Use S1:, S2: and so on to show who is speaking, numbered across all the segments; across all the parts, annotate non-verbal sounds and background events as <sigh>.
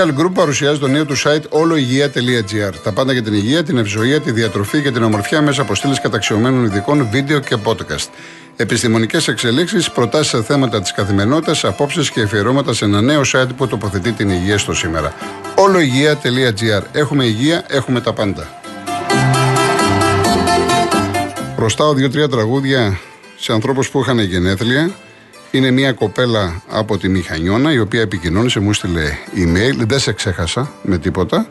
S1: Real Group παρουσιάζει το νέο του site oloigia.gr. Τα πάντα για την υγεία, την ευζοία, τη διατροφή και την ομορφιά μέσα από στήλες καταξιωμένων ειδικών, βίντεο και podcast. Επιστημονικές εξελίξεις, προτάσεις σε θέματα της καθημερινότητας, απόψεις και αφιερώματα σε ένα νέο site που τοποθετεί την υγεία στο σήμερα. oloigia.gr. Έχουμε υγεία, έχουμε τα πάντα. Προστάω δύο-τρία τραγούδια σε ανθρώπους που είχαν γενέθλια. Είναι μια κοπέλα από τη Μηχανιώνα η οποία επικοινώνησε, μου στείλε email. Δεν σε ξέχασα με τίποτα.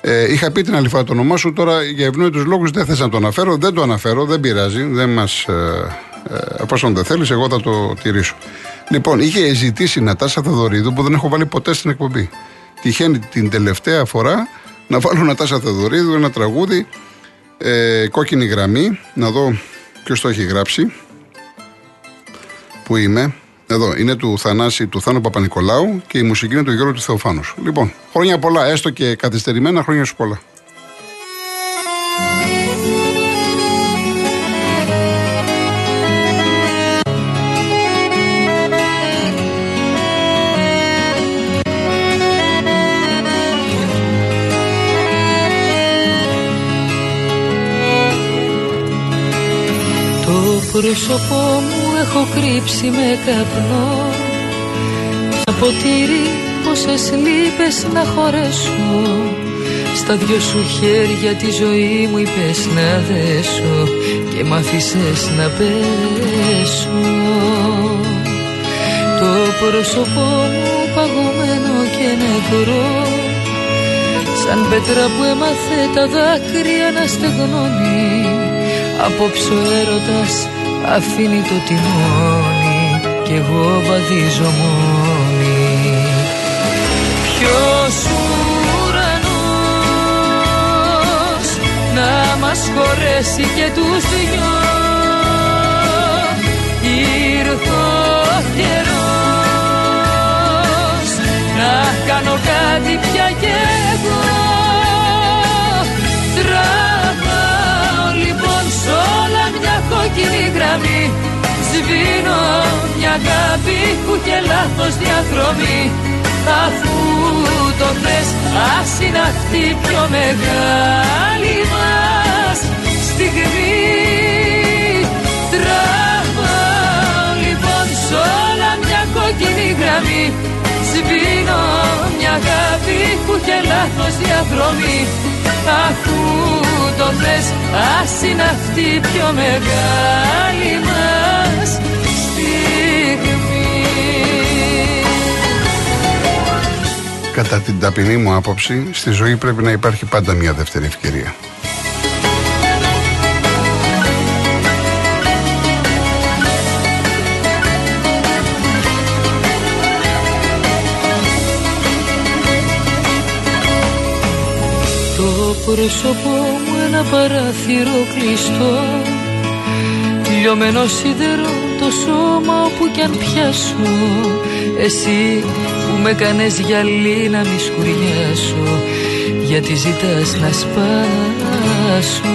S1: Ε, είχα πει την άλλη φορά το όνομά σου, τώρα για ευνόητους λόγους δεν θες να το αναφέρω. Δεν το αναφέρω, δεν πειράζει. Δεν μας. Ε, ε, εφόσον δεν θέλεις, εγώ θα το τηρήσω. Λοιπόν, είχε ζητήσει η Νατάσα Θεοδωρίδου που δεν έχω βάλει ποτέ στην εκπομπή. Τυχαίνει την τελευταία φορά να βάλω Νατάσα Θεοδωρίδου ένα τραγούδι ε, κόκκινη γραμμή. Να δω ποιος το έχει γράψει. Πού είμαι. Εδώ είναι του Θανάση του Θάνου Παπα-Νικολάου και η μουσική είναι του Γιώργου του Θεοφάνους. Λοιπόν, χρόνια πολλά, έστω και καθυστερημένα χρόνια σου πολλά.
S2: Το πρόσωπό μου έχω κρύψει με καπνό. Ένα ποτήρι πόσες λύπες να χωρέσω. Στα δυο σου χέρια τη ζωή μου είπες να δέσω Και μ' να πέσω. Το πρόσωπό μου παγωμένο και νεκρό Σαν πέτρα που έμαθε τα δάκρυα να στεγνώνει. Απόψε ο έρωτας αφήνει το τιμόνι κι εγώ βαδίζω μόνη. Ποιος ουρανός να μας χωρέσει και τους δυο; Ήρθε ο καιρός να κάνω κάτι πια αγάπη που και λάθος διαδρομή. Αφού το θες ας είναι αυτή πιο μεγάλη μας στιγμή. Τραβάω λοιπόν σ' όλα μια κόκκινη γραμμή. Σβήνω μια αγάπη που και λάθος διαδρομή. Αφού το θες ας είναι αυτή πιο μεγάλη μας
S1: Κατά την ταπεινή μου άποψη, στη ζωή πρέπει να υπάρχει πάντα μια δεύτερη ευκαιρία.
S2: πρόσωπό μου ένα παράθυρο κλειστό Λιωμένο σίδερο το σώμα όπου κι αν πιάσω Εσύ που με κάνες γυαλί να μη σκουριάσω Γιατί ζητάς να σπάσω.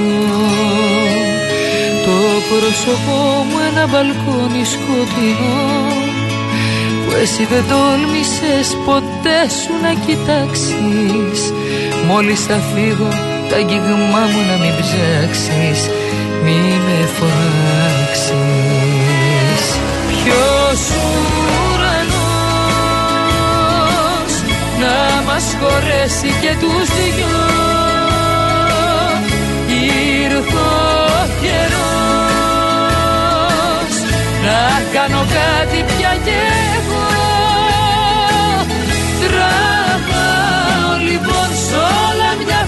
S2: Το πρόσωπό μου ένα μπαλκόνι σκοτεινό Που εσύ δεν τόλμησες ποτέ σου να κοιτάξεις. Μόλις θα φύγω τα αγγίγμά μου να μην ψάξεις Μη με φωνάξεις χωρέσει και τους δυο. Ήρθε ο καιρός να κάνω κάτι πια κι εγώ.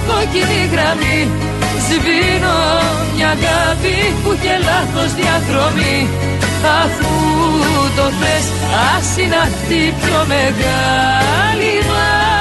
S2: Κόκκινη γραμμή. Σβήνω μια αγάπη που και λάθος διαδρομή. Αφού το θες ας είναι αυτή πιο μεγάλη μας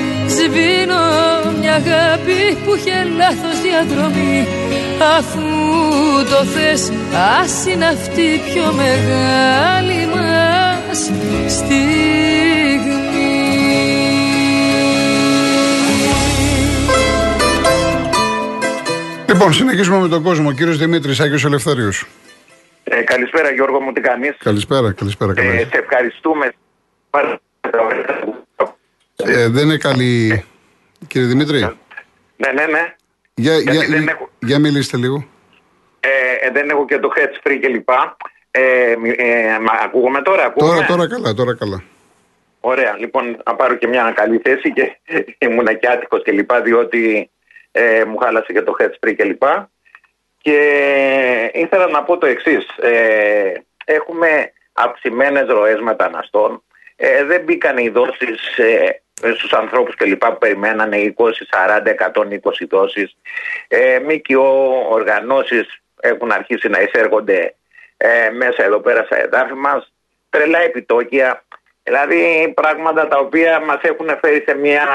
S2: Σβήνω μια αγάπη που είχε λάθος διαδρομή Αφού το θες ας είναι αυτή η πιο μεγάλη μας στιγμή
S1: Λοιπόν, συνεχίζουμε με τον κόσμο. Κύριος Δημήτρης Άγιος Ελευθέριος.
S3: Ε, καλησπέρα Γιώργο μου, τι κάνεις;
S1: Καλησπέρα, καλησπέρα.
S3: Ε, σε ευχαριστούμε.
S1: Ε, δεν είναι καλή, κύριε Δημήτρη.
S3: Ναι, ναι, ναι.
S1: Για,
S3: Γιατί
S1: για,
S3: δεν έχω-
S1: για μιλήστε λίγο.
S3: Ε, ε, δεν έχω και το head free κλπ. Ε, μη- ε, μα ακούγομαι τώρα, ακούγομαι;
S1: Τώρα, τώρα καλά, τώρα καλά.
S3: Ωραία, λοιπόν, να πάρω και μια καλή θέση και <laughs> ήμουν και άτυχος και λοιπά, διότι ε, μου χάλασε και το head free και λοιπά. Και ήθελα να πω το εξής. Ε, έχουμε αυξημένες ροές μεταναστών. Ε, δεν μπήκαν οι δόσεις ε, στους ανθρώπους και λοιπά που περιμένανε 20, 40, 120 δόσεις. Ε, ΜΚΟ οργανώσεις έχουν αρχίσει να εισέρχονται ε, μέσα εδώ πέρα στα εδάφη μας. Τρελά επιτόκια. Δηλαδή πράγματα τα οποία μας έχουν φέρει σε μια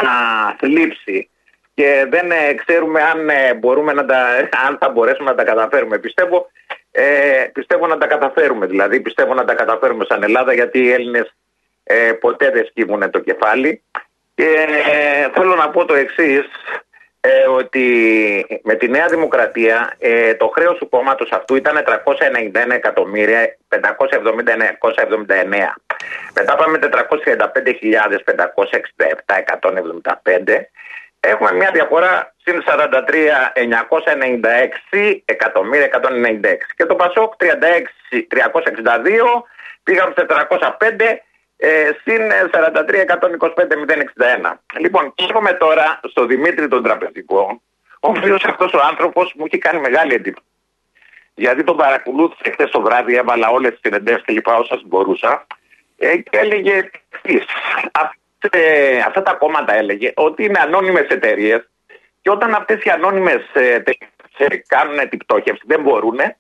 S3: θλίψη και δεν ε, ξέρουμε αν, ε, μπορούμε να τα, <laughs> αν θα μπορέσουμε να τα καταφέρουμε. Πιστεύω, ε, πιστεύω να τα καταφέρουμε. Δηλαδή πιστεύω να τα καταφέρουμε σαν Ελλάδα γιατί οι Έλληνες ε, ποτέ δεν σκύβουν το κεφάλι. Και ε, θέλω να πω το εξής ε, ότι με τη Νέα Δημοκρατία ε, το χρέος του κόμματος αυτού ήταν 391 εκατομμύρια 579. Μετά πάμε 435.567.175. Έχουμε μια διαφορά συν 43 996 εκατομμύρια 196. Και το Πασόκ 36 362 πήγαμε σε 405 ε, συν 43-125-061. Λοιπόν, έρχομαι τώρα στο Δημήτρη τον Τραπεζικό, ο οποίος αυτός ο άνθρωπος μου έχει κάνει μεγάλη εντύπωση. Γιατί τον παρακολούθησα χθες το βράδυ, έβαλα όλες τις συνεντεύξεις και λοιπά όσα μπορούσα ε, και έλεγε εξή. Ε, αυτά τα κόμματα έλεγε ότι είναι ανώνυμες εταιρείες και όταν αυτές οι ανώνυμες ε, κάνουν την πτώχευση, δεν μπορούν, ε,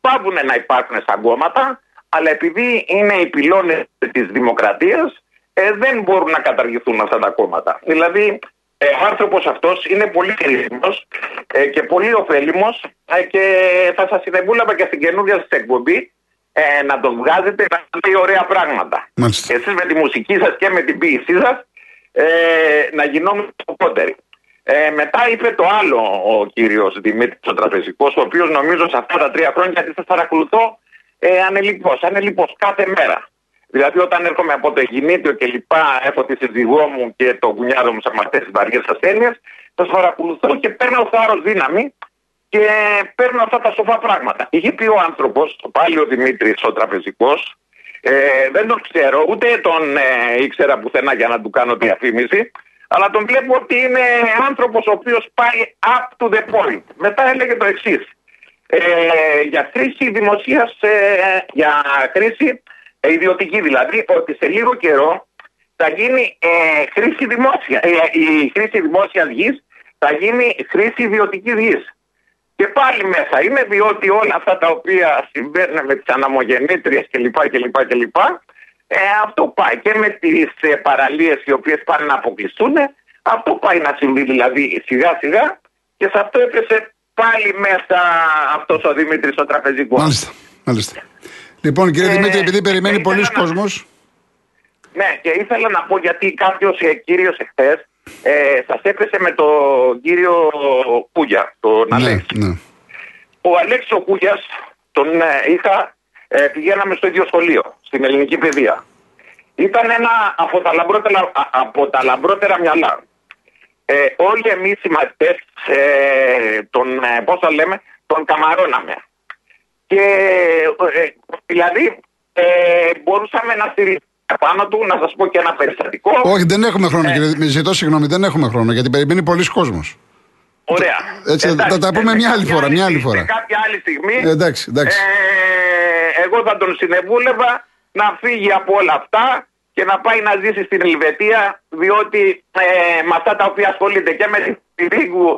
S3: πάβουν να υπάρχουν στα κόμματα αλλά επειδή είναι οι πυλώνες της δημοκρατίας ε, δεν μπορούν να καταργηθούν αυτά τα κόμματα. Δηλαδή ε, ο άνθρωπος αυτός είναι πολύ χρήσιμος ε, και πολύ ωφέλιμος ε, και θα σας συνεβούλαβα και στην καινούργια σας εκπομπή ε, να τον βγάζετε να λέει ωραία πράγματα.
S1: Μάλιστα.
S3: Εσείς με τη μουσική σας και με την ποίησή σας ε, να γινόμαστε πότεροι. Ε, μετά είπε το άλλο ο κύριος Δημήτρης ο Τραπεζικός, ο οποίος νομίζω σε αυτά τα τρία χρόνια, γιατί σας παρακολουθώ, ε, ανελιπώς, ανελιπώς κάθε μέρα. Δηλαδή όταν έρχομαι από το Αιγινήτιο και λοιπά, έχω τη σύζυγό μου και το κουνιάδο μου σε αυτές τις βαριές ασθένειες, σας παρακολουθώ και παίρνω θάρρος δύναμη και παίρνω αυτά τα σοφά πράγματα. Είχε πει ο άνθρωπος, πάλι ο Δημήτρης ο τραπεζικός, ε, δεν τον ξέρω, ούτε τον ε, ήξερα πουθενά για να του κάνω διαφήμιση, αλλά τον βλέπω ότι είναι άνθρωπος ο οποίος πάει up to the point. Μετά έλεγε το εξής ε, για χρήση δημοσίας, ε, για χρήση ε, ιδιωτική δηλαδή, ότι σε λίγο καιρό θα γίνει ε, χρήση δημόσια, ε, η χρήση δημόσιας γης θα γίνει χρήση ιδιωτική γης. Και πάλι μέσα είναι διότι όλα αυτά τα οποία συμβαίνουν με τις αναμογεννήτριες κλπ. κλπ, κλπ ε, αυτό πάει και με τις ε, παραλίες οι οποίες πάνε να αποκλειστούν αυτό πάει να συμβεί δηλαδή σιγά σιγά και σε αυτό έπεσε πάλι μέσα αυτός ο Δημήτρης ο τραπεζικός.
S1: Μάλιστα, μάλιστα. Λοιπόν, κύριε
S3: Ε,
S1: Δημήτρη, επειδή περιμένει
S3: ε,
S1: πολλοί
S3: ήθελα να-
S1: κόσμος,
S3: Ναι, και ήθελα να πω γιατί κάποιος ε, κύριος εχθές ε, σας έπεσε με τον κύριο Κούγια, τον
S1: ναι,
S3: Αλέξη.
S1: ναι.
S3: Ο Αλέξης ο Κούγιας τον ε, είχα, ε, πηγαίναμε στο ίδιο σχολείο, στην ελληνική παιδεία. Ήταν ένα από τα λαμπρότερα, α- από τα λαμπρότερα μυαλά. Ε, όλοι εμείς οι μαθητές, ε, τον, ε, πώς θα λέμε, τον καμαρώναμε. Και ε, δηλαδή ε, μπορούσαμε να στηριχθούμε πάνω του, να σας πω και ένα περιστατικό.
S1: Όχι, δεν έχουμε
S3: Ε.
S1: χρόνο, κύριε Δημήτρη. Ζητώ συγγνώμη, δεν έχουμε χρόνο γιατί περιμένει πολλοί κόσμος.
S3: Ωραία.
S1: Έτσι, θα τα πούμε
S3: σε
S1: μια άλλη
S3: κάποια
S1: φορά, μια άλλη
S3: στιγμή-
S1: φορά.
S3: Σε κάποια άλλη στιγμή.
S1: Ε, εντάξει, εντάξει.
S3: Ε, εγώ θα τον συνεβούλευα να φύγει από όλα αυτά και να πάει να ζήσει στην Ελβετία διότι ε, με αυτά τα οποία ασχολείται και με την Πυρίγου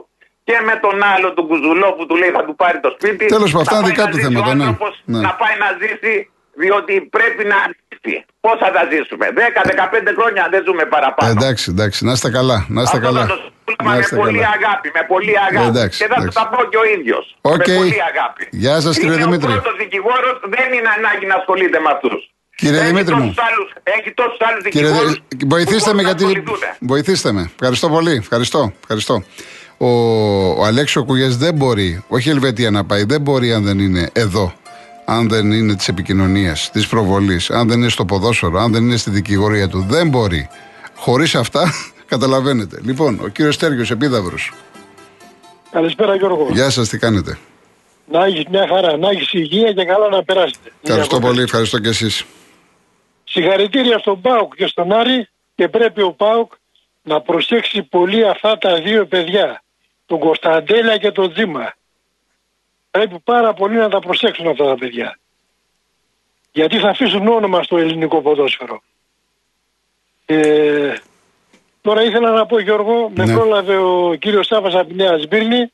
S3: και με τον άλλο του Κουζουλό που του λέει θα του πάρει το σπίτι.
S1: Τέλος πάντων, αυτά
S3: να
S1: είναι
S3: πάει
S1: δικά
S3: να
S1: του
S3: ζήσει ο
S1: θέματα, ναι.
S3: άνθρωπος,
S1: Ναι.
S3: Να πάει να ζήσει διότι πρέπει να ζήσει. Πώ θα τα ζήσουμε, 10-15 χρόνια δεν ζούμε παραπάνω.
S1: Εντάξει, εντάξει, να είστε καλά. Να είστε
S3: Αυτό
S1: καλά.
S3: θα το πούμε με πολύ αγάπη, με πολύ αγάπη.
S1: Εντάξει,
S3: και θα
S1: εντάξει.
S3: το τα πω και ο ίδιος.
S1: Οκ.
S3: Με πολύ αγάπη.
S1: Γεια σας, κύριε
S3: είναι
S1: Δημήτρη.
S3: Ο πρώτος δικηγόρος δεν είναι ανάγκη να ασχολείται με αυτούς.
S1: Κύριε Δημήτρη μου.
S3: έχει τόσους άλλους
S1: Κύριε,
S3: δικηγόρους.
S1: Δε- βοηθήστε με γιατί. Βοηθήστε με. Ευχαριστώ πολύ. Ευχαριστώ. Ευχαριστώ. Ο, ο Αλέξιο Κουγιές δεν μπορεί, όχι Ελβετία να πάει, δεν μπορεί αν δεν είναι εδώ. Αν δεν είναι της επικοινωνίας, της προβολής, αν δεν είναι στο ποδόσφαιρο, αν δεν είναι στη δικηγορία του. Δεν μπορεί. Χωρίς αυτά, <laughs> καταλαβαίνετε. Λοιπόν, ο κύριος Τέργιο Επίδαυρος.
S4: Καλησπέρα Γιώργο.
S1: Γεια σας, τι κάνετε;
S4: Να έχεις μια χαρά, να έχεις υγεία και καλά να περάσετε.
S1: Ευχαριστώ
S4: Διακοπές.
S1: πολύ, ευχαριστώ και εσείς.
S4: Συγχαρητήρια στον Πάουκ και στον Άρη και πρέπει ο Πάουκ να προσέξει πολύ αυτά τα δύο παιδιά. Τον Κωνσταντέλια και τον Τζίμα. Πρέπει πάρα πολύ να τα προσέξουν αυτά τα παιδιά. Γιατί θα αφήσουν όνομα στο ελληνικό ποδόσφαιρο. Ε, τώρα ήθελα να πω Γιώργο, με
S1: Ναι.
S4: πρόλαβε ο κύριος Σάβας από τη Νέα Σμύρνη,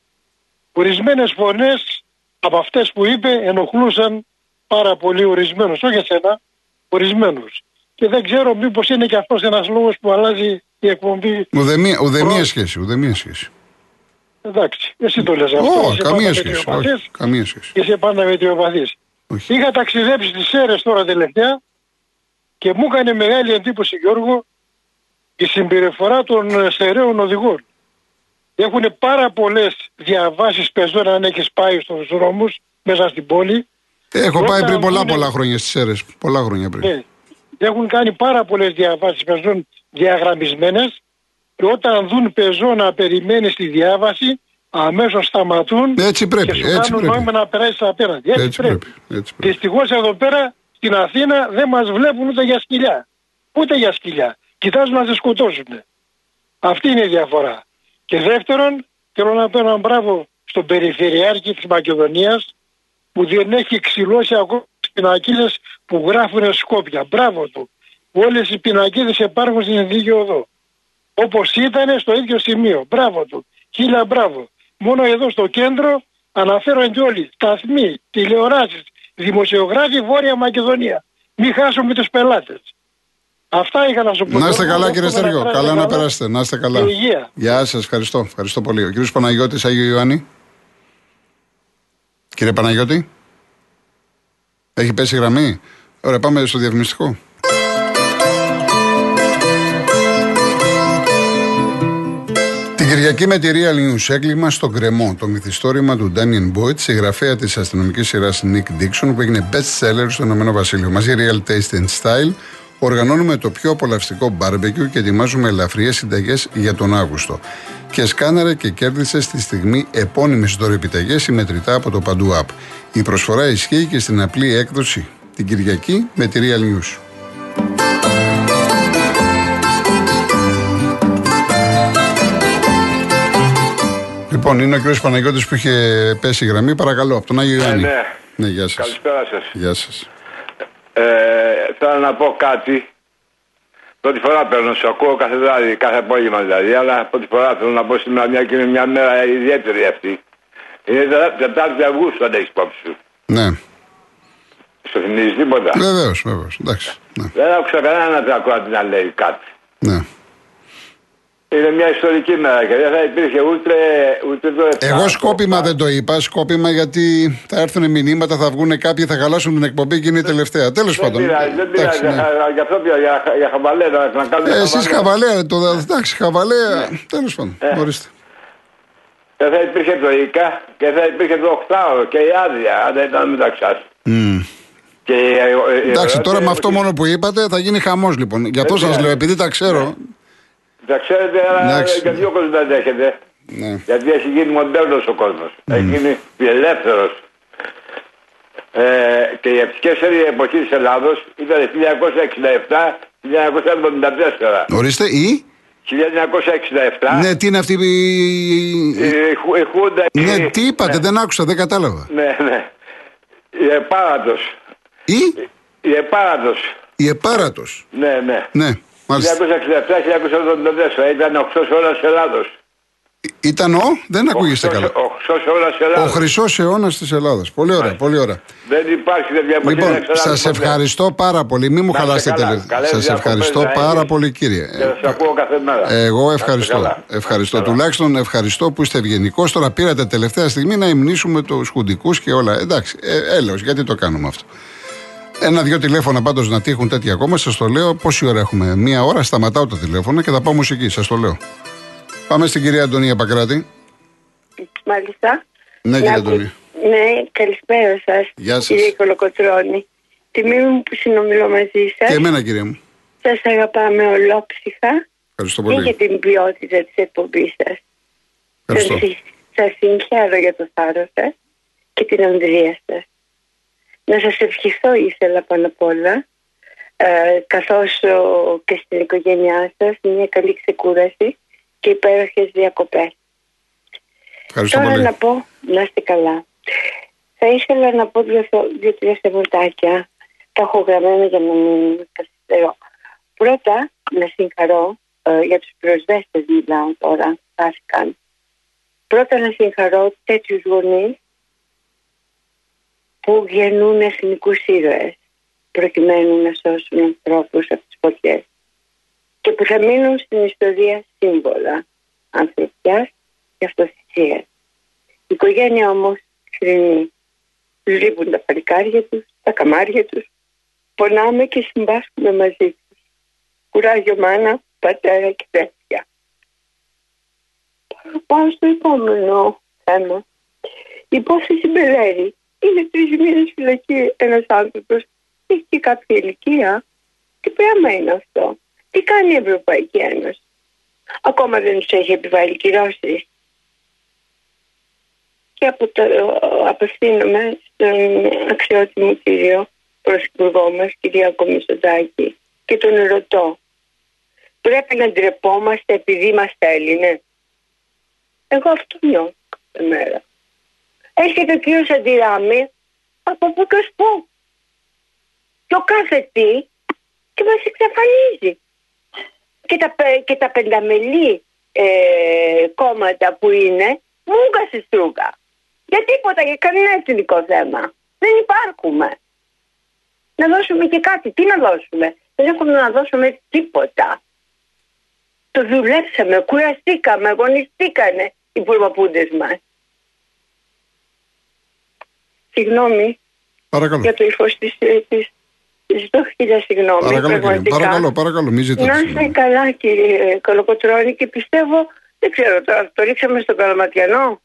S4: ορισμένες φωνές από αυτές που είπε ενοχλούσαν πάρα πολύ ορισμένους, όχι εσένα, ορισμένους. Και δεν ξέρω μήπως είναι και αυτός ένας λόγος που αλλάζει η εκπομπή.
S1: Ουδεμία, ουδεμία
S4: Προ-
S1: σχέση, ουδεμία σχέση.
S4: Εντάξει, εσύ το λες αυτό.
S1: Όχι,
S4: είσαι
S1: καμία
S4: πάντα
S1: σχέση.
S4: μετριοπαθής
S1: Όχι, καμία σχέση.
S4: και είσαι πάντα μετριοπαθής.
S1: Όχι.
S4: Είχα ταξιδέψει στις Σέρες τώρα τελευταία και μου έκανε μεγάλη εντύπωση Γιώργο η συμπεριφορά των ε, στερέων οδηγών. Έχουν πάρα πολλές διαβάσεις πεζών αν έχεις πάει στους δρόμους μέσα στην πόλη.
S1: Έχω πάει
S4: Όταν
S1: πριν πολλά
S4: είναι-
S1: πολλά χρόνια στις αίρες. Πολλά χρόνια πριν.
S4: Ναι. Έχουν κάνει πάρα πολλές διαβάσεις πεζών διαγραμμισμένες και όταν δουν πεζό να περιμένει στη διάβαση αμέσως σταματούν
S1: Έτσι πρέπει,
S4: και σου
S1: έτσι
S4: κάνουν
S1: πρέπει.
S4: νόημα να περάσεις απέναντι. Έτσι,
S1: Έτσι
S4: πρέπει.
S1: πρέπει. Έτσι πρέπει.
S4: Δυστυχώς εδώ πέρα στην Αθήνα δεν μας βλέπουν ούτε για σκυλιά. Ούτε για σκυλιά. Κοιτάζουν να σε σκοτώσουν. Αυτή είναι η διαφορά. Και δεύτερον, θέλω να πω ένα μπράβο στον Περιφερειάρχη της Μακεδονίας που δεν έχει ξυλώσει ακόμα τις πινακίδες που γράφουν Σκόπια. Μπράβο του. Όλες οι πινακίδες υπάρχουν στην Εθνική Οδό. Όπως ήταν στο ίδιο σημείο. Μπράβο του. Χίλια μπράβο. Μόνο εδώ στο κέντρο αναφέρονται όλοι. Σταθμοί, τηλεοράσεις, δημοσιογράφοι Βόρεια Μακεδονία. Μην χάσουμε τους πελάτες. Αυτά είχα να σου πω.
S1: Να είστε
S4: Γιώργο.
S1: καλά κύριε
S4: Εύχομαι
S1: Στέργιο.
S4: περάσετε
S1: Καλά να περάσετε. Να είστε καλά.
S4: Και υγεία.
S1: Γεια σας, ευχαριστώ. Ευχαριστώ πολύ. Ο κύριος Παναγιώτης, Άγιο Ιωάννη. Κύριε Παναγιώτη. Έχει πέσει η γραμμή; Ωραία, πάμε στο διαφημιστικό. Την Κυριακή με τη Real News έγκλημα στο γκρεμό. Το μυθιστόρημα του Daniel Boyd, συγγραφέα της αστυνομικής σειράς Nick Dixon, που έγινε best seller στο Ηνωμένο Βασίλειο. Μαζί Real Taste and Style οργανώνουμε το πιο απολαυστικό barbecue και ετοιμάζουμε ελαφριές συνταγές για τον Αύγουστο. Και σκάναρε και κέρδισε στη στιγμή επώνυμες δωρεπιταγές ή μετρητά από το Παντού App. Η προσφορά ισχύει και στην απλή έκδοση την Κυριακή με τη Real News. Λοιπόν, είναι ο κ. Παναγιώτης που είχε πέσει η γραμμή. Παρακαλώ, από τον Άγιο Ιωάννη.
S5: ναι.
S1: ναι γεια σας.
S5: Καλησπέρα σας.
S1: Γεια σας.
S5: Ε, θέλω να πω κάτι. Πρώτη φορά παίρνω, σε ακούω κάθε βράδυ, κάθε απόγευμα δηλαδή, αλλά πρώτη φορά θέλω να πω σήμερα μια και είναι μια μέρα ιδιαίτερη αυτή. Είναι Τε- Τετάρτη Αυγούστου, αν έχεις υπόψη σου.
S1: Ναι,
S5: Στο θυμίζεις τίποτα;
S1: βεβαίως, βεβαίως. Εντάξει. Ναι,
S5: Δεν άκουσα κανένα τρακράτη να λέει κάτι.
S1: ναι.
S5: Είναι μια ιστορική μέρα και δεν θα υπήρχε ούτε, ούτε το
S1: Εγώ σκόπιμα δεν το είπα. Σκόπιμα γιατί θα έρθουν μηνύματα, θα βγουν κάποιοι, θα χαλάσουν την εκπομπή και είναι η τελευταία. Τέλος
S5: Δεν
S1: πάντων.
S5: πειράζει, δεν
S1: Εντάξει,
S5: πειράζει.
S1: ναι.
S5: Για- Γι' αυτό πήρα, για, για χαβαλέ, να, να κάνουμε
S1: Ε, Εσείς
S5: χαβαλέ.
S1: χαβαλέα, το, εντάξει, χαβαλέα. Τέλος πάντων.
S5: Ε.
S1: Ορίστε.
S5: Δεν θα υπήρχε το ΙΚΑ και θα υπήρχε το οκτάωρο και η άδεια, αν δεν ήταν μεταξύ σας.
S1: Μμ.
S5: Και, ε, ε, ε,
S1: Εντάξει,
S5: ε,
S1: τώρα
S5: ε,
S1: με αυτό
S5: ότι-
S1: μόνο που είπατε θα γίνει χαμός λοιπόν. Γι' αυτό
S5: Δεν
S1: σας
S5: πειράζει.
S1: λέω, επειδή τα ξέρω.
S5: Τα ξέρετε, αλλά
S1: Εντάξει.
S5: για δύο κόσμο δεν δέχεται.
S1: Ναι.
S5: Γιατί έχει γίνει μοντέρνος ο κόσμος. Έχει γίνει ελεύθερο. Ε, και οι ευτυχέ εποχή της Ελλάδος ήταν 1967-1974.
S1: Ορίστε, ή.
S5: 1967.
S1: Ναι, τι είναι αυτή η.
S5: Η, Χου- η Χούντα.
S1: Ναι,
S5: η-
S1: τι είπατε,
S5: ναι,
S1: δεν άκουσα, δεν κατάλαβα.
S5: Ναι, ναι. Η Επάρατος.
S1: Ή.
S5: Η Επάρατος.
S1: Η Επάρατος.
S5: Ναι, ναι.
S1: Ναι, μάλιστα.
S5: 1967-1974 ήταν 8 ώρες Ελλάδος.
S1: Ήταν ο, δεν ακούγεστε καλά.
S5: Ο χρυσό αιώνα τη Ελλάδα.
S1: Ο χρυσός αιώνας της Ελλάδας. Πολύ ωραία, πολύ ωραία.
S5: Δεν υπάρχει, δεν διαβάζει.
S1: Λοιπόν, σας ευχαριστώ πάρα πολύ. Μην μου
S5: Να είστε
S1: χαλάσετε
S5: καλά.
S1: τελείως.
S5: Καλές
S1: Σας
S5: διακοπές
S1: ευχαριστώ
S5: να
S1: πάρα
S5: έχεις.
S1: πολύ, κύριε.
S5: Και θα σας ακούω κάθε μέρα.
S1: Εγώ
S5: Να είστε
S1: ευχαριστώ.
S5: καλά.
S1: Ευχαριστώ.
S5: Να είστε καλά.
S1: Τουλάχιστον ευχαριστώ που είστε ευγενικός. Τώρα πήρατε τελευταία στιγμή να υμνήσουμε τους χουντικούς και όλα. Εντάξει, ε, έλεος, γιατί το κάνουμε αυτό; Ένα-δυο τηλέφωνα πάντως να τύχουν τέτοια ακόμα, σας το λέω. Πόση ώρα έχουμε, Μία ώρα σταματάω τα τηλέφωνα και θα πάω μουσική, σας το λέω. Πάμε στην κυρία Αντωνία Πακράτη.
S6: Μάλιστα.
S1: Ναι, κύριε
S6: Να
S1: Αντωνία.
S6: ακού- Ναι, καλησπέρα σας.
S1: Γεια σας.
S6: Κύριε Κολοκοτρώνη. Τιμή μου που συνομιλώ μαζί σας.
S1: Και εμένα, κυρία μου.
S6: Σας αγαπάμε ολόψυχα
S1: Ευχαριστώ
S6: και για
S1: πολύ.
S6: την ποιότητα της εκπομπής σας.
S1: Ευχαριστώ.
S6: Σας συγχαίρω για το θάρρος σας και την ανδρεία σας. Να σας ευχηθώ ήθελα πάνω απ' όλα, ε, καθώς ο- και στην οικογένειά σας μια καλή ξεκούραση και υπέροχες διακοπές.
S1: Ευχαριστώ
S6: Τώρα
S1: πολύ.
S6: να πω, να είστε καλά. Θα ήθελα να πω δύο- δύο-τρία θεματάκια. Τα έχω γραμμένα για να μην καθυστερώ. Πρώτα, να συγχαρώ ε, για τους προσβέστες μιλάω τώρα, χάθηκαν. Πρώτα να συγχαρώ τέτοιους γονείς που γεννούν εθνικούς ήρωες προκειμένου να σώσουν ανθρώπους από τις φωτιές και που θα μείνουν στην ιστορία σύμβολα ανθρωπιάς και αυτοθυσίας. Η οικογένεια όμως κρίνει. Τους λείπουν τα παλικάρια τους, τα καμάρια τους. Πονάμε και συμπάσχουμε μαζί τους. Κουράγιο μάνα, πατέρα και τέτοια. Πάω στο επόμενο θέμα. Η υπόθεση Μπελέρη είναι τρεις μήνες φυλακή ένας άνθρωπος. Έχει και κάποια ηλικία. Τι πράγμα είναι αυτό. Τι κάνει η Ευρωπαϊκή Ένωση; Ακόμα δεν τους έχει επιβάλει κυρώσεις. Και από το, απευθύνομαι στον αξιότιμο κύριο πρωθυπουργό μας, κυρία Κομισοτάκη, και τον ρωτώ. Πρέπει να ντρεπόμαστε επειδή είμαστε Έλληνες; Εγώ αυτό νιώθω κάθε μέρα. Έρχεται ο κύριος Αντιράμι από πού και ως πού. Και ο κάθε τι και μας εξαφανίζει. Και τα, πε- και τα πενταμελή ε, κόμματα που είναι μούγκα στη στρούγκα. Για τίποτα, για κανένα εθνικό θέμα. Δεν υπάρχουμε. Να δώσουμε και κάτι. Τι να δώσουμε; Δεν έχουμε να δώσουμε τίποτα. Το δουλέψαμε, κουραστήκαμε, αγωνιστήκανε οι προπαπούντες μας. Συγγνώμη
S1: Παρακαλώ.
S6: για το ύφος της, της Ζητώ χίλια συγγνώμη.
S1: Παρακαλώ, κύριε.
S6: πραγματικά.
S1: Παρακαλώ, παρακαλώ, μην ζητάτε.
S6: Να είστε
S1: συγγνώμη.
S6: καλά κύριε Κολοκοτρώνη και πιστεύω, δεν ξέρω τώρα, το ρίξαμε στον Καλαματιανό.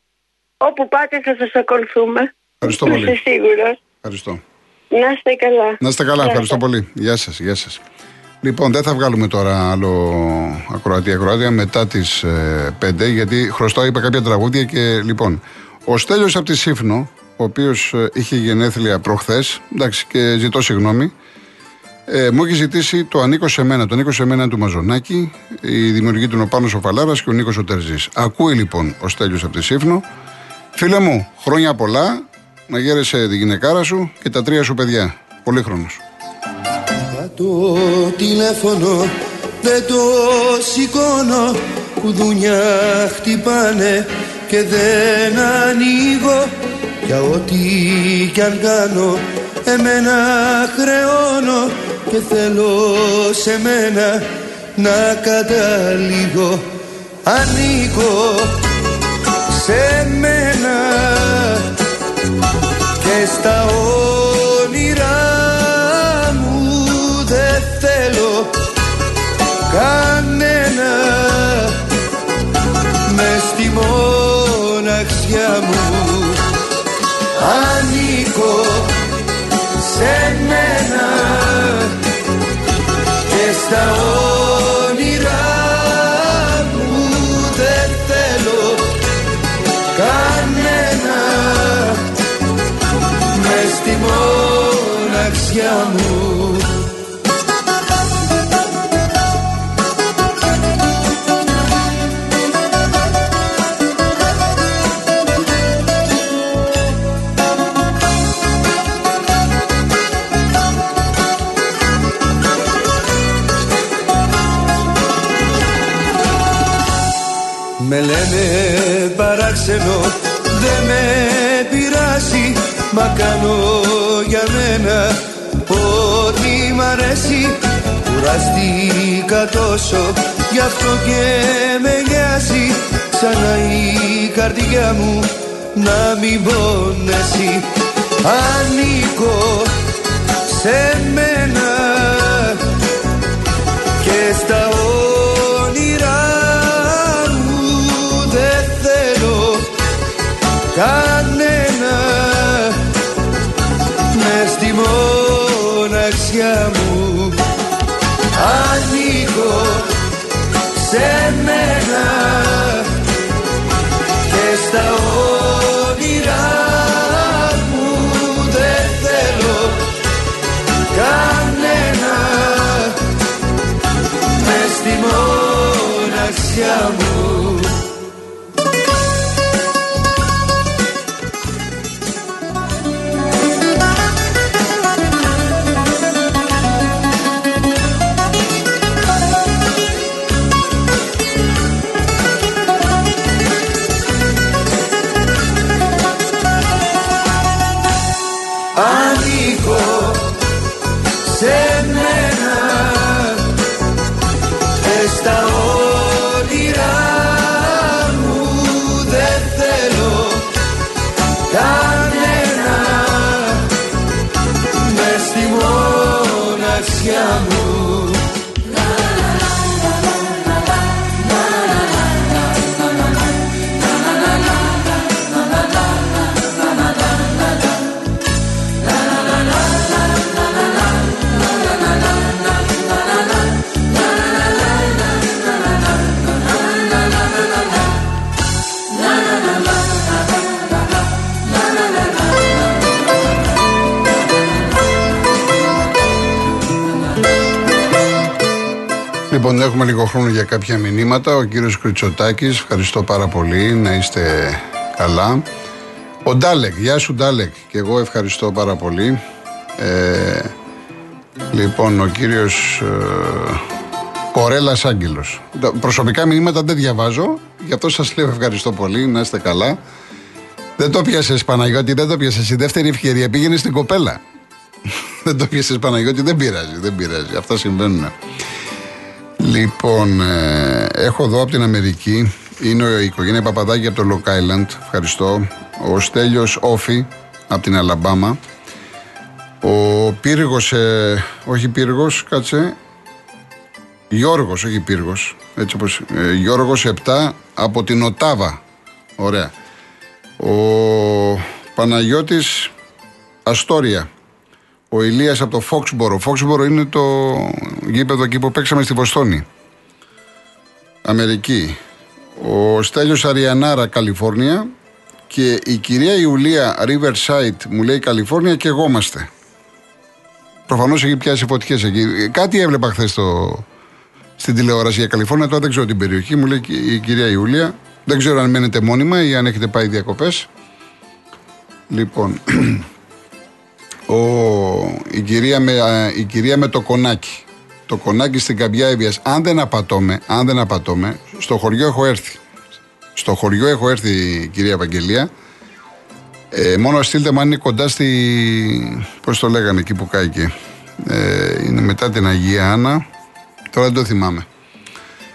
S6: Όπου πάτε θα σας ακολουθούμε.
S1: Ευχαριστώ
S6: Είμαι
S1: πολύ.
S6: σίγουρος.
S1: Ευχαριστώ.
S6: Να είστε καλά.
S1: Να είστε καλά,
S6: Γεια
S1: ευχαριστώ
S6: σας.
S1: πολύ. Γεια σας, γεια σας. Λοιπόν, δεν θα βγάλουμε τώρα άλλο ακροατή ακροάτια μετά τις 5, γιατί χρωστάω, είπα κάποια τραγούδια και λοιπόν. Ο Στέλιος από τη Σύφνο, ο οποίος είχε γενέθλια προχθές, εντάξει και ζητώ συγγνώμη, ε, μου έχει ζητήσει το Ανήκω σε μένα. Το Ανήκω σε μένα του Μαζονάκη, η δημιουργή του είναι ο Πάνος ο Φαλάρας και ο Νίκος ο Τερζής. Ακούει λοιπόν ο Στέλιος από τη Σύφνο. Φίλε μου, χρόνια πολλά, να γέρεσαι τη γυναικάρα σου και τα τρία σου παιδιά. Πολύχρονος.
S7: Μα το τηλέφωνο δεν το σηκώνω Κουδούνια χτυπάνε και δεν ανοίγω Για ό,τι κι αν κάνω εμένα χρεώνω Και θέλω σε μένα να καταλήγω. Ανήκω σε μένα μοναξιά μου. Με λένε παράξενο δεν με πειράζει Μα κάνω για μένα. Ό,τι μ' αρέσει Κουραστήκα τόσο. Γι' αυτό και με νοιάζει Ξανά η καρδιά μου να μην πονέσει. Ανήκω σε μένα. Και στα κανένα. Μες στη μοναξιά μου. Ανήκω σε μένα. Και στα όνειρά μου δεν θέλω κανένα. Μες στη μοναξιά μου
S1: έχουμε λίγο χρόνο για κάποια μηνύματα. Ο κύριος Κριτσοτάκης, ευχαριστώ πάρα πολύ, να είστε καλά. Ο Ντάλεκ, γεια σου Ντάλεκ, και εγώ ευχαριστώ πάρα πολύ. Ε, λοιπόν, ο κύριος ε, Κορέλας Άγγελος. Τα Προσωπικά μηνύματα δεν διαβάζω, γι' αυτό σας λέω ευχαριστώ πολύ, να είστε καλά. Δεν το πιάσες Παναγιώτη, δεν το πιάσες. Η δεύτερη ευκαιρία πήγαινε στην κοπέλα. <laughs> δεν το πιάσες Παναγιώτη, δεν πειράζει, δεν πειράζει. Αυτά συμβαίνουν. Λοιπόν, ε, έχω εδώ από την Αμερική. Είναι η οικογένεια Παπαδάκη από το Long Island. Ευχαριστώ. Ο Στέλιος Όφη από την Αλαμπάμα. Ο Πύργος, ε, όχι Πύργος, κάτσε. Γιώργος, όχι Πύργος. Έτσι όπως, ε, Γιώργος 7 από την Οτάβα. Ωραία. Ο Παναγιώτης Αστόρια. Ο Ηλίας από το Φόξμπορο. Φόξμπορο είναι το γήπεδο εκεί που παίξαμε στη Βοστόνη. Αμερική. Ο Στέλιος Αριανάρα, Καλιφόρνια. Και η κυρία Ιουλία Riverside μου λέει Καλιφόρνια και εγώ είμαστε. Προφανώς έχει πιάσει φωτιές εκεί. Κάτι έβλεπα χθες στην τηλεόραση για Καλιφόρνια. Τώρα δεν ξέρω την περιοχή. Μου λέει η κυρία Ιουλία. Δεν ξέρω αν μένετε μόνιμα ή αν έχετε πάει διακοπές. Λοιπόν, <clears throat> ο, η, κυρία με, α, η κυρία με το κονάκι. Το κονάκι στην καμπιά Εύβοιας. Αν δεν απατώμε, αν δεν απατώμε, στο χωριό έχω έρθει. Στο χωριό έχω έρθει, κυρία Ευαγγελία. Ε, μόνο στείλτε μου αν είναι κοντά στη. Πώς το λέγανε εκεί που κάηκε. Ε, είναι μετά την Αγία Άννα. Τώρα δεν το θυμάμαι.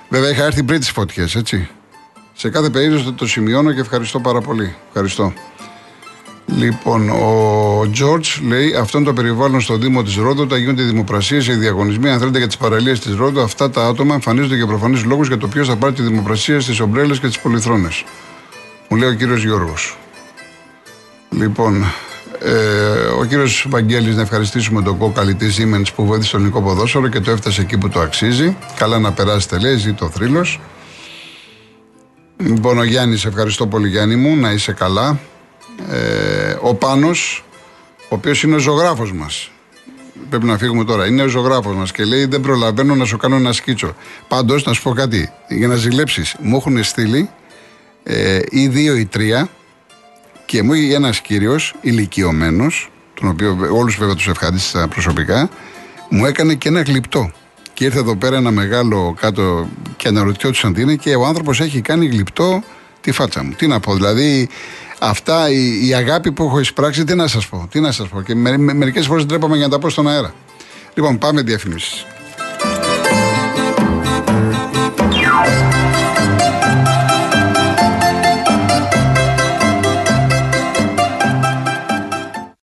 S1: Βέβαια είχα έρθει πριν τις φωτιές, έτσι. Σε κάθε περίπτωση το σημειώνω και ευχαριστώ πάρα πολύ. Ευχαριστώ. Λοιπόν, ο Τζορτζ λέει: Αυτό είναι το περιβάλλον στο Δήμο της Ρόδο. Όταν γίνονται δημοπρασίες, οι διαγωνισμοί, αν θέλετε, για τις παραλίες της Ρόδο, αυτά τα άτομα εμφανίζονται για προφανείς λόγους για το ποιος θα πάρει τη δημοπρασία στις ομπρέλες και τις πολυθρόνες. Μου λέει ο κύριος Γιώργος. Λοιπόν, ε, ο κύριος Βαγγέλης να ευχαριστήσουμε τον κοκαλιτή Siemens που βοήθησε το ελληνικό ποδόσφαιρο και το έφτασε εκεί που το αξίζει. Καλά να περάσετε, λέει, ζει το θρύλος. Λοιπόν, ο Γιάννης, ευχαριστώ πολύ, Γιάννη μου, να είσαι καλά. Ε, ο Πάνος, ο οποίος είναι ο ζωγράφος μας. Πρέπει να φύγουμε τώρα. Είναι ο ζωγράφος μας και λέει: Δεν προλαβαίνω να σου κάνω ένα σκίτσο. Πάντως, να σου πω κάτι. Για να ζηλέψεις, μου έχουν στείλει ε, ή δύο ή τρία και μου είχε ένας κύριος ηλικιωμένος, τον οποίο όλους βέβαια τους ευχαρίστησα προσωπικά, μου έκανε και ένα γλυπτό. Και ήρθε εδώ πέρα ένα μεγάλο κάτω Και αναρωτιόντουσαν τι είναι και ο άνθρωπος έχει κάνει γλυπτό τη φάτσα μου. Τι να πω, δηλαδή αυτά η, η αγάπη που έχω εισπράξει, τι να σας πω, τι να σας πω. Και με, με, μερικές φορές ντρέπαμε για να τα πω στον αέρα. Λοιπόν, πάμε διαφημίσεις.